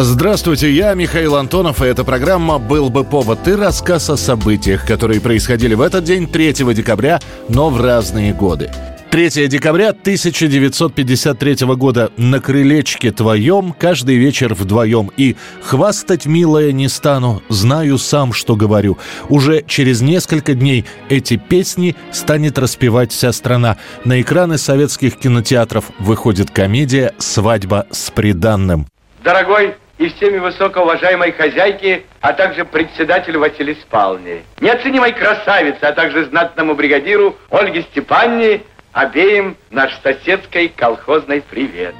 Здравствуйте, я Михаил Антонов, и эта программа «Был бы повод» и рассказ о событиях, которые происходили в этот день, 3 декабря, но в разные годы. 3 декабря 1953 года на крылечке твоем каждый вечер вдвоем и хвастать, милая, не стану, знаю сам, что говорю. Уже через несколько дней эти песни станет распевать вся страна. На экраны советских кинотеатров выходит комедия «Свадьба с приданным». Дорогой и всеми высокоуважаемой хозяйке, а также председателю Василий Спални, неоценимой красавице, а также знатному бригадиру Ольге Степанне, обеим наш соседской колхозной привет.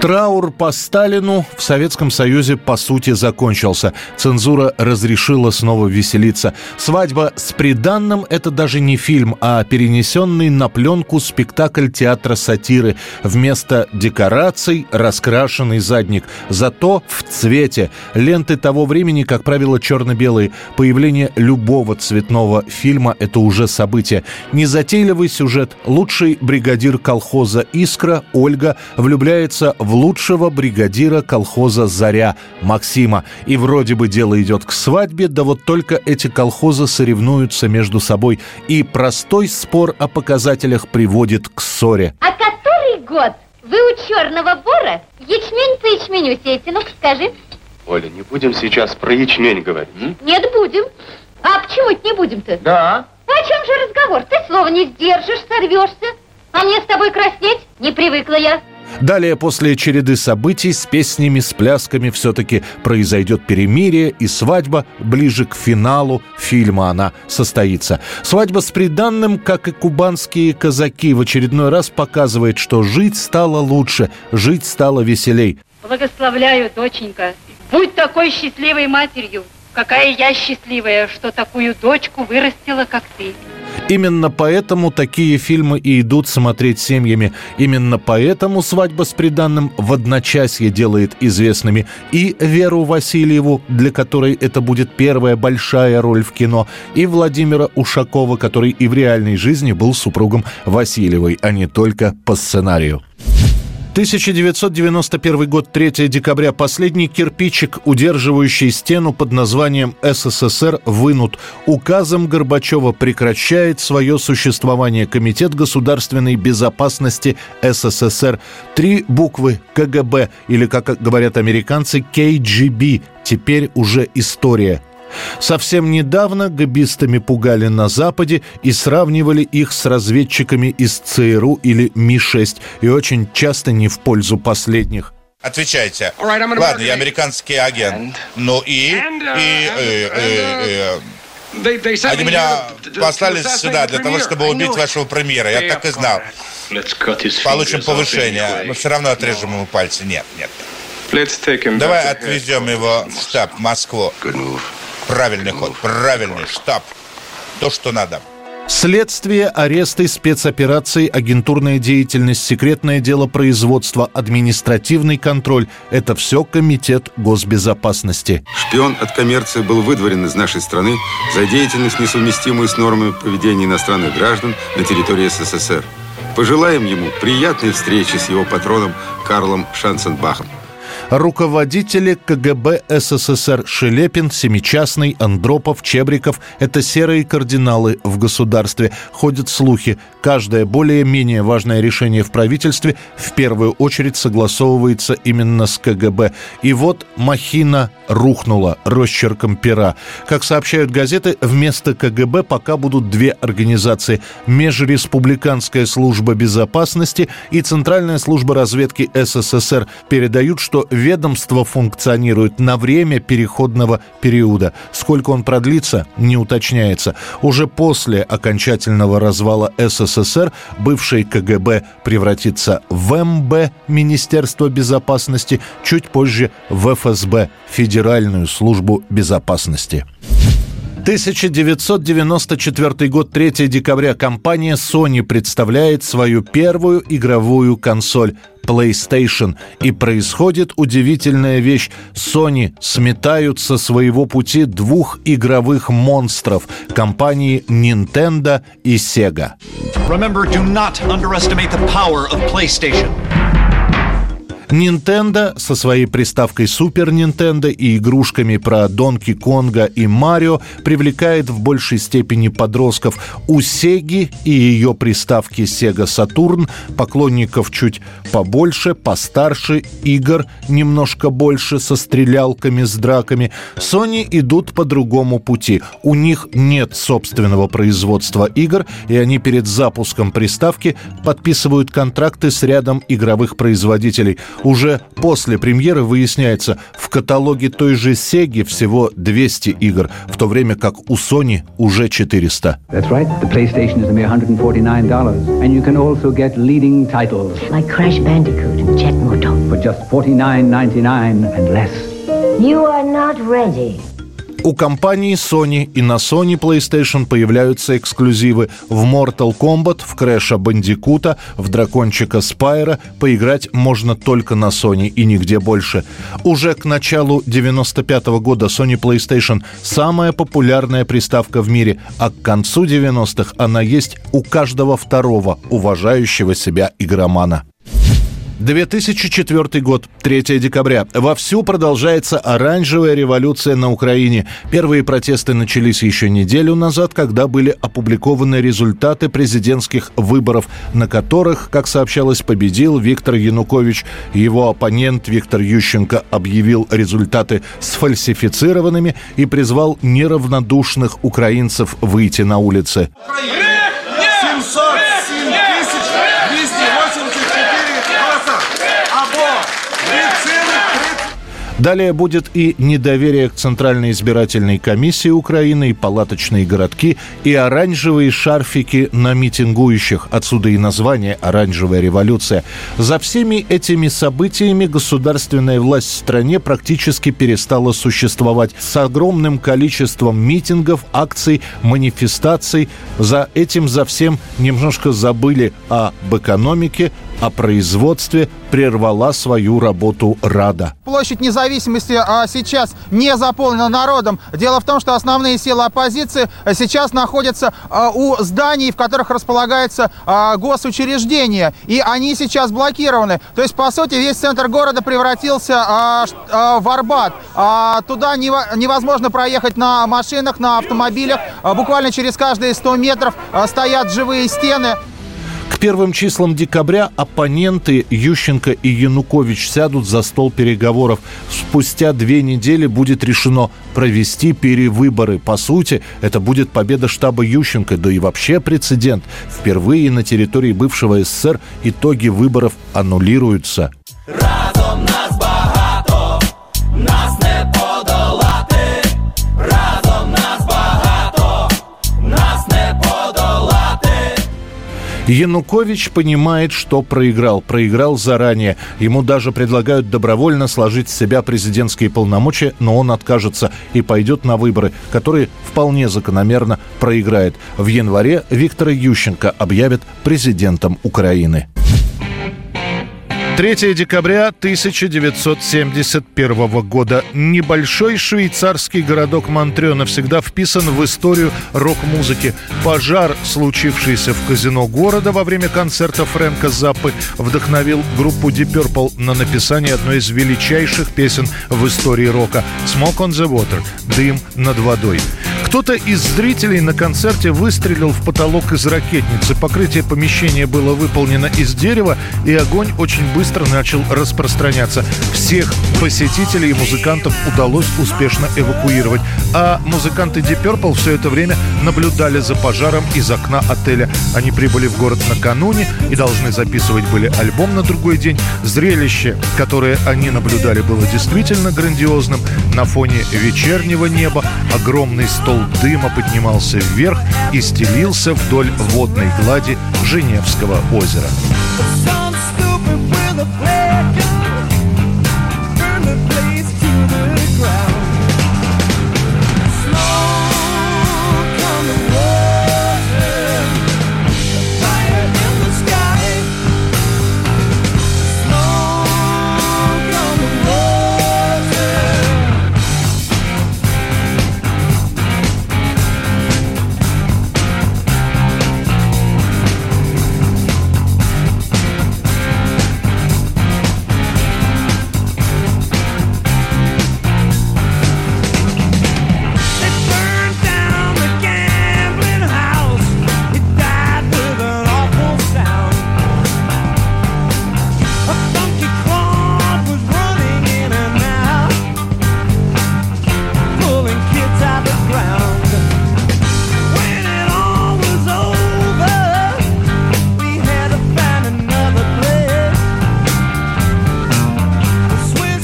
Траур по Сталину в Советском Союзе по сути закончился. Цензура разрешила снова веселиться. «Свадьба с приданным» — это даже не фильм, а перенесенный на пленку спектакль театра сатиры. Вместо декораций — раскрашенный задник. Зато в цвете. Ленты того времени, как правило, черно-белые. Появление любого цветного фильма — это уже событие. Незатейливый сюжет. Лучший бригадир колхоза «Искра» Ольга влюбляется в в лучшего бригадира колхоза «Заря» Максима. И вроде бы дело идет к свадьбе, да вот только эти колхозы соревнуются между собой. И простой спор о показателях приводит к ссоре. А который год вы у черного бора ячмень по ячменю сеете? Ну-ка скажи. Оля, не будем сейчас про ячмень говорить. М? Нет, будем. А почему это не будем-то? Да. Ну, о чем же разговор? Ты слова не сдержишь, сорвешься. А мне с тобой краснеть? Не привыкла я. Далее, после череды событий с песнями, с плясками все-таки произойдет перемирие и свадьба. Ближе к финалу фильма она состоится. Свадьба с приданным, как и кубанские казаки, в очередной раз показывает, что жить стало лучше, жить стало веселей. Благословляю, доченька. Будь такой счастливой матерью, какая я счастливая, что такую дочку вырастила, как ты. Именно поэтому такие фильмы и идут смотреть семьями. Именно поэтому «Свадьба с приданным» в одночасье делает известными и Веру Васильеву, для которой это будет первая большая роль в кино, и Владимира Ушакова, который и в реальной жизни был супругом Васильевой, а не только по сценарию. 1991 год, 3 декабря. Последний кирпичик, удерживающий стену под названием СССР, вынут. Указом Горбачева прекращает свое существование Комитет государственной безопасности СССР. Три буквы КГБ, или, как говорят американцы, КГБ, теперь уже история. Совсем недавно габистами пугали на Западе и сравнивали их с разведчиками из ЦРУ или Ми-6, и очень часто не в пользу последних. Отвечайте. Ладно, я американский агент. Ну и... и э, э, э, они меня послали сюда для того, чтобы убить вашего премьера. Я так и знал. Получим повышение, но все равно отрежем ему пальцы. Нет, нет. Давай отвезем его в штаб, в Москву. Правильный ход, правильный штаб. То, что надо. Следствие, аресты, спецоперации, агентурная деятельность, секретное дело производства, административный контроль – это все Комитет госбезопасности. Шпион от коммерции был выдворен из нашей страны за деятельность, несовместимую с нормами поведения иностранных граждан на территории СССР. Пожелаем ему приятной встречи с его патроном Карлом Шансенбахом руководители КГБ СССР Шелепин, Семичастный, Андропов, Чебриков – это серые кардиналы в государстве. Ходят слухи. Каждое более-менее важное решение в правительстве в первую очередь согласовывается именно с КГБ. И вот махина рухнула росчерком пера. Как сообщают газеты, вместо КГБ пока будут две организации – Межреспубликанская служба безопасности и Центральная служба разведки СССР передают, что ведомство функционирует на время переходного периода. Сколько он продлится, не уточняется. Уже после окончательного развала СССР бывший КГБ превратится в МБ Министерство безопасности, чуть позже в ФСБ Федеральную службу безопасности. 1994 год, 3 декабря. Компания Sony представляет свою первую игровую консоль PlayStation. И происходит удивительная вещь. Sony сметают со своего пути двух игровых монстров – компании Nintendo и Sega. Remember, do not underestimate the power of PlayStation. Nintendo со своей приставкой Super Nintendo и игрушками про Донки Конга и Марио привлекает в большей степени подростков. У Sega и ее приставки Sega Saturn поклонников чуть побольше, постарше, игр немножко больше со стрелялками, с драками. Sony идут по другому пути. У них нет собственного производства игр, и они перед запуском приставки подписывают контракты с рядом игровых производителей – уже после премьеры выясняется, в каталоге той же Sega всего 200 игр, в то время как у Sony уже 400. That's right. The PlayStation is a mere $149, and you can also get leading titles like Crash Bandicoot and Jet Moto for just $49.99 and less. You are not ready. У компании Sony и на Sony PlayStation появляются эксклюзивы в Mortal Kombat, в Крэша Бандикута, в Дракончика Спайра. Поиграть можно только на Sony и нигде больше. Уже к началу 95 -го года Sony PlayStation самая популярная приставка в мире, а к концу 90-х она есть у каждого второго уважающего себя игромана. 2004 год, 3 декабря. Вовсю продолжается оранжевая революция на Украине. Первые протесты начались еще неделю назад, когда были опубликованы результаты президентских выборов, на которых, как сообщалось, победил Виктор Янукович. Его оппонент Виктор Ющенко объявил результаты сфальсифицированными и призвал неравнодушных украинцев выйти на улицы. 707 Далее будет и недоверие к Центральной избирательной комиссии Украины, и палаточные городки, и оранжевые шарфики на митингующих. Отсюда и название «Оранжевая революция». За всеми этими событиями государственная власть в стране практически перестала существовать. С огромным количеством митингов, акций, манифестаций. За этим, за всем немножко забыли об экономике, о производстве прервала свою работу Рада. Площадь независимости а, сейчас не заполнена народом. Дело в том, что основные силы оппозиции сейчас находятся а, у зданий, в которых располагается а, госучреждение. И они сейчас блокированы. То есть, по сути, весь центр города превратился а, а, в Арбат. А, туда невозможно проехать на машинах, на автомобилях. А, буквально через каждые 100 метров а, стоят живые стены. К первым числам декабря оппоненты Ющенко и Янукович сядут за стол переговоров. Спустя две недели будет решено провести перевыборы. По сути, это будет победа штаба Ющенко, да и вообще прецедент. Впервые на территории бывшего СССР итоги выборов аннулируются. Разом нас Янукович понимает, что проиграл. Проиграл заранее. Ему даже предлагают добровольно сложить с себя президентские полномочия, но он откажется и пойдет на выборы, которые вполне закономерно проиграет. В январе Виктора Ющенко объявят президентом Украины. 3 декабря 1971 года. Небольшой швейцарский городок Монтрео навсегда вписан в историю рок-музыки. Пожар, случившийся в казино города во время концерта Фрэнка Заппы, вдохновил группу Deep Purple на написание одной из величайших песен в истории рока «Smoke on the Water» – «Дым над водой». Кто-то из зрителей на концерте выстрелил в потолок из ракетницы. Покрытие помещения было выполнено из дерева, и огонь очень быстро начал распространяться. Всех посетителей и музыкантов удалось успешно эвакуировать. А музыканты Deep Purple все это время наблюдали за пожаром из окна отеля. Они прибыли в город накануне и должны записывать были альбом на другой день. Зрелище, которое они наблюдали, было действительно грандиозным. На фоне вечернего неба огромный стол стол дыма поднимался вверх и стелился вдоль водной глади Женевского озера.